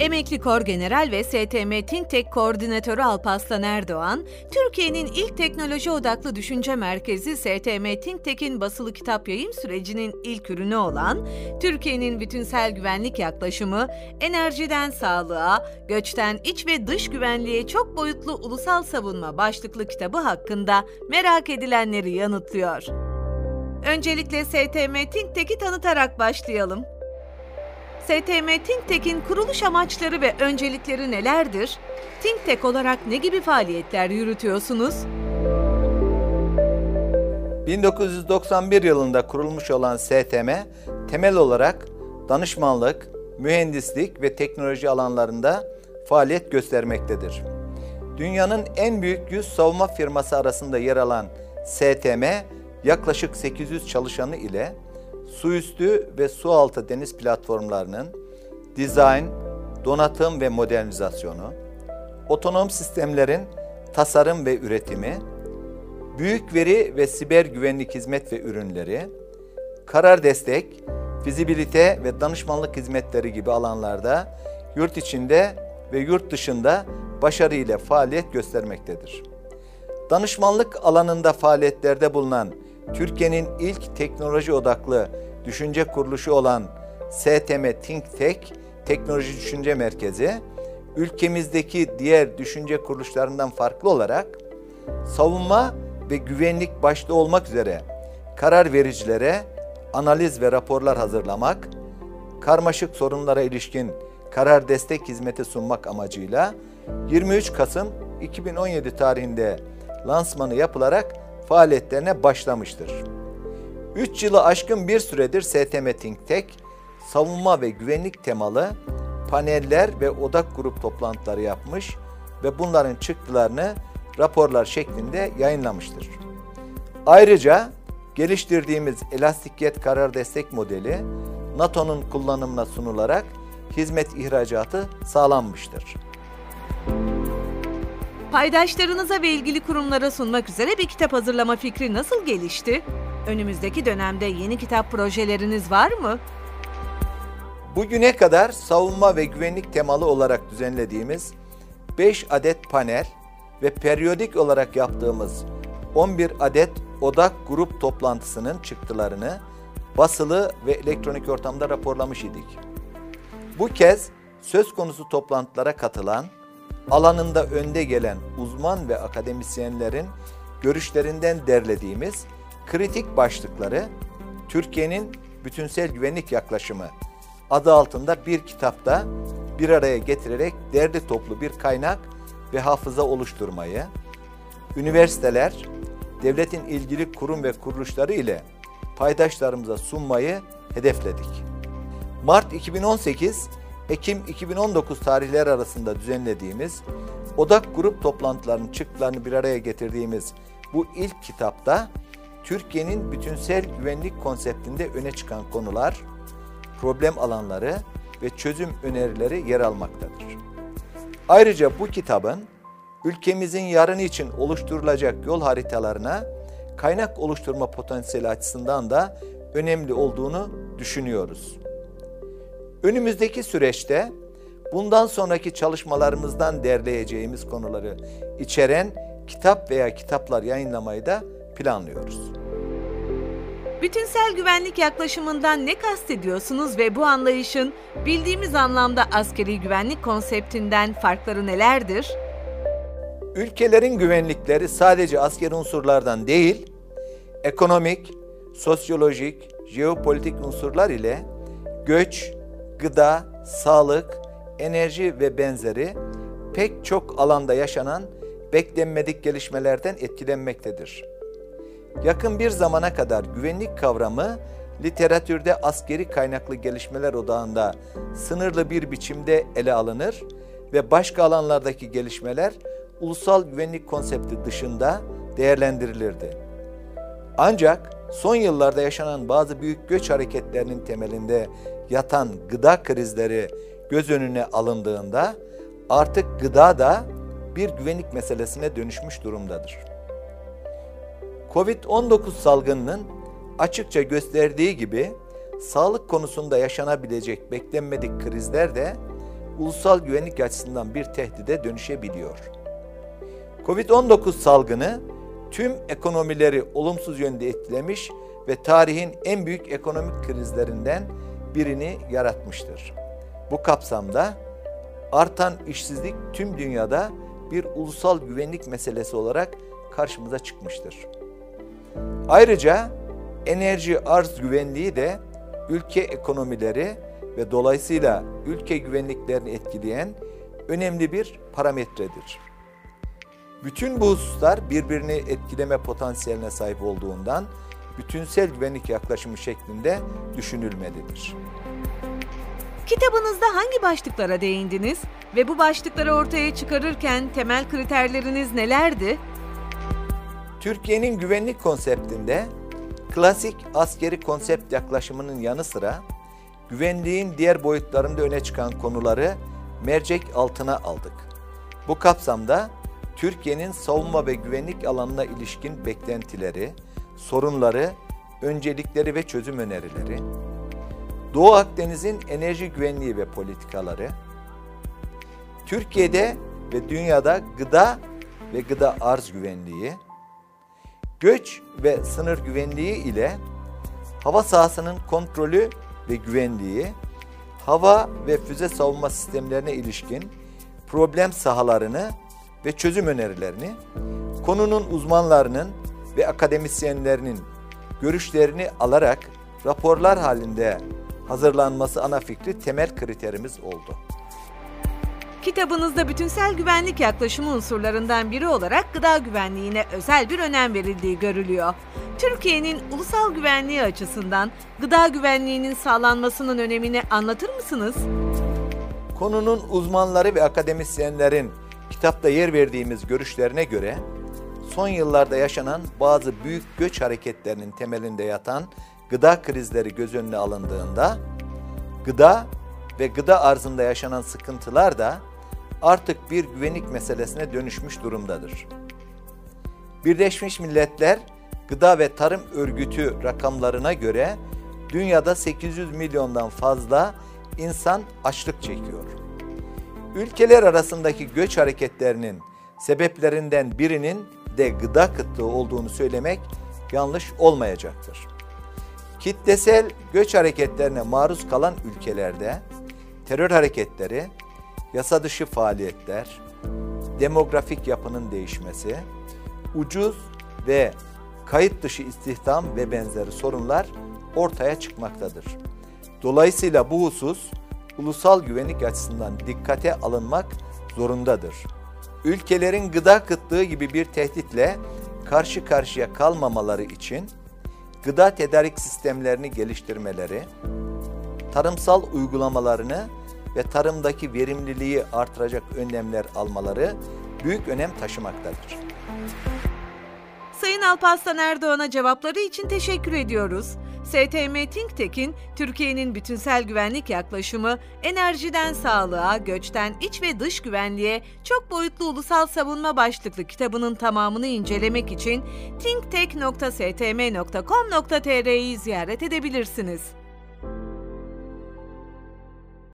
Emekli Kor General ve STM Think Tek Koordinatörü Alpaslan Erdoğan, Türkiye'nin ilk teknoloji odaklı düşünce merkezi STM Think Tek'in basılı kitap yayım sürecinin ilk ürünü olan Türkiye'nin bütünsel güvenlik yaklaşımı, enerjiden sağlığa, göçten iç ve dış güvenliğe çok boyutlu ulusal savunma başlıklı kitabı hakkında merak edilenleri yanıtlıyor. Öncelikle STM Think Tek'i tanıtarak başlayalım. STM Think Tek'in kuruluş amaçları ve öncelikleri nelerdir? Think Tek olarak ne gibi faaliyetler yürütüyorsunuz? 1991 yılında kurulmuş olan STM, temel olarak danışmanlık, mühendislik ve teknoloji alanlarında faaliyet göstermektedir. Dünyanın en büyük 100 savunma firması arasında yer alan STM, yaklaşık 800 çalışanı ile su üstü ve su altı deniz platformlarının dizayn, donatım ve modernizasyonu, otonom sistemlerin tasarım ve üretimi, büyük veri ve siber güvenlik hizmet ve ürünleri, karar destek, fizibilite ve danışmanlık hizmetleri gibi alanlarda yurt içinde ve yurt dışında başarıyla faaliyet göstermektedir. Danışmanlık alanında faaliyetlerde bulunan Türkiye'nin ilk teknoloji odaklı düşünce kuruluşu olan STM Think Tek Teknoloji Düşünce Merkezi, ülkemizdeki diğer düşünce kuruluşlarından farklı olarak savunma ve güvenlik başta olmak üzere karar vericilere analiz ve raporlar hazırlamak, karmaşık sorunlara ilişkin karar destek hizmeti sunmak amacıyla 23 Kasım 2017 tarihinde lansmanı yapılarak faaliyetlerine başlamıştır. 3 yılı aşkın bir süredir STM Think Tek, savunma ve güvenlik temalı paneller ve odak grup toplantıları yapmış ve bunların çıktılarını raporlar şeklinde yayınlamıştır. Ayrıca geliştirdiğimiz elastikiyet karar destek modeli NATO'nun kullanımına sunularak hizmet ihracatı sağlanmıştır. Paydaşlarınıza ve ilgili kurumlara sunmak üzere bir kitap hazırlama fikri nasıl gelişti? Önümüzdeki dönemde yeni kitap projeleriniz var mı? Bugüne kadar savunma ve güvenlik temalı olarak düzenlediğimiz 5 adet panel ve periyodik olarak yaptığımız 11 adet odak grup toplantısının çıktılarını basılı ve elektronik ortamda raporlamış idik. Bu kez söz konusu toplantılara katılan, alanında önde gelen uzman ve akademisyenlerin görüşlerinden derlediğimiz kritik başlıkları Türkiye'nin bütünsel güvenlik yaklaşımı adı altında bir kitapta bir araya getirerek derli toplu bir kaynak ve hafıza oluşturmayı, üniversiteler, devletin ilgili kurum ve kuruluşları ile paydaşlarımıza sunmayı hedefledik. Mart 2018, Ekim 2019 tarihleri arasında düzenlediğimiz odak grup toplantılarının çıktılarını bir araya getirdiğimiz bu ilk kitapta Türkiye'nin bütünsel güvenlik konseptinde öne çıkan konular, problem alanları ve çözüm önerileri yer almaktadır. Ayrıca bu kitabın ülkemizin yarını için oluşturulacak yol haritalarına kaynak oluşturma potansiyeli açısından da önemli olduğunu düşünüyoruz. Önümüzdeki süreçte bundan sonraki çalışmalarımızdan derleyeceğimiz konuları içeren kitap veya kitaplar yayınlamayı da planlıyoruz. Bütünsel güvenlik yaklaşımından ne kastediyorsunuz ve bu anlayışın bildiğimiz anlamda askeri güvenlik konseptinden farkları nelerdir? Ülkelerin güvenlikleri sadece asker unsurlardan değil, ekonomik, sosyolojik, jeopolitik unsurlar ile göç, gıda, sağlık, enerji ve benzeri pek çok alanda yaşanan beklenmedik gelişmelerden etkilenmektedir. Yakın bir zamana kadar güvenlik kavramı literatürde askeri kaynaklı gelişmeler odağında sınırlı bir biçimde ele alınır ve başka alanlardaki gelişmeler ulusal güvenlik konsepti dışında değerlendirilirdi. Ancak son yıllarda yaşanan bazı büyük göç hareketlerinin temelinde yatan gıda krizleri göz önüne alındığında artık gıda da bir güvenlik meselesine dönüşmüş durumdadır. Covid-19 salgınının açıkça gösterdiği gibi sağlık konusunda yaşanabilecek beklenmedik krizler de ulusal güvenlik açısından bir tehdide dönüşebiliyor. Covid-19 salgını tüm ekonomileri olumsuz yönde etkilemiş ve tarihin en büyük ekonomik krizlerinden birini yaratmıştır. Bu kapsamda artan işsizlik tüm dünyada bir ulusal güvenlik meselesi olarak karşımıza çıkmıştır. Ayrıca enerji arz güvenliği de ülke ekonomileri ve dolayısıyla ülke güvenliklerini etkileyen önemli bir parametredir. Bütün bu hususlar birbirini etkileme potansiyeline sahip olduğundan bütünsel güvenlik yaklaşımı şeklinde düşünülmelidir. Kitabınızda hangi başlıklara değindiniz ve bu başlıkları ortaya çıkarırken temel kriterleriniz nelerdi? Türkiye'nin güvenlik konseptinde klasik askeri konsept yaklaşımının yanı sıra güvenliğin diğer boyutlarında öne çıkan konuları mercek altına aldık. Bu kapsamda Türkiye'nin savunma ve güvenlik alanına ilişkin beklentileri, sorunları, öncelikleri ve çözüm önerileri, Doğu Akdeniz'in enerji güvenliği ve politikaları, Türkiye'de ve dünyada gıda ve gıda arz güvenliği, göç ve sınır güvenliği ile hava sahasının kontrolü ve güvenliği, hava ve füze savunma sistemlerine ilişkin problem sahalarını ve çözüm önerilerini, konunun uzmanlarının ve akademisyenlerinin görüşlerini alarak raporlar halinde hazırlanması ana fikri temel kriterimiz oldu. Kitabınızda bütünsel güvenlik yaklaşımı unsurlarından biri olarak gıda güvenliğine özel bir önem verildiği görülüyor. Türkiye'nin ulusal güvenliği açısından gıda güvenliğinin sağlanmasının önemini anlatır mısınız? Konunun uzmanları ve akademisyenlerin kitapta yer verdiğimiz görüşlerine göre son yıllarda yaşanan bazı büyük göç hareketlerinin temelinde yatan gıda krizleri göz önüne alındığında gıda ve gıda arzında yaşanan sıkıntılar da artık bir güvenlik meselesine dönüşmüş durumdadır. Birleşmiş Milletler Gıda ve Tarım Örgütü rakamlarına göre dünyada 800 milyondan fazla insan açlık çekiyor. Ülkeler arasındaki göç hareketlerinin sebeplerinden birinin de gıda kıtlığı olduğunu söylemek yanlış olmayacaktır. Kitlesel göç hareketlerine maruz kalan ülkelerde terör hareketleri, yasa dışı faaliyetler, demografik yapının değişmesi, ucuz ve kayıt dışı istihdam ve benzeri sorunlar ortaya çıkmaktadır. Dolayısıyla bu husus ulusal güvenlik açısından dikkate alınmak zorundadır. Ülkelerin gıda kıtlığı gibi bir tehditle karşı karşıya kalmamaları için gıda tedarik sistemlerini geliştirmeleri, tarımsal uygulamalarını ve tarımdaki verimliliği artıracak önlemler almaları büyük önem taşımaktadır. Sayın Alparslan Erdoğan'a cevapları için teşekkür ediyoruz. STM Think Türkiye'nin bütünsel güvenlik yaklaşımı, enerjiden sağlığa, göçten iç ve dış güvenliğe çok boyutlu ulusal savunma başlıklı kitabının tamamını incelemek için thinktek.stm.com.tr'yi ziyaret edebilirsiniz.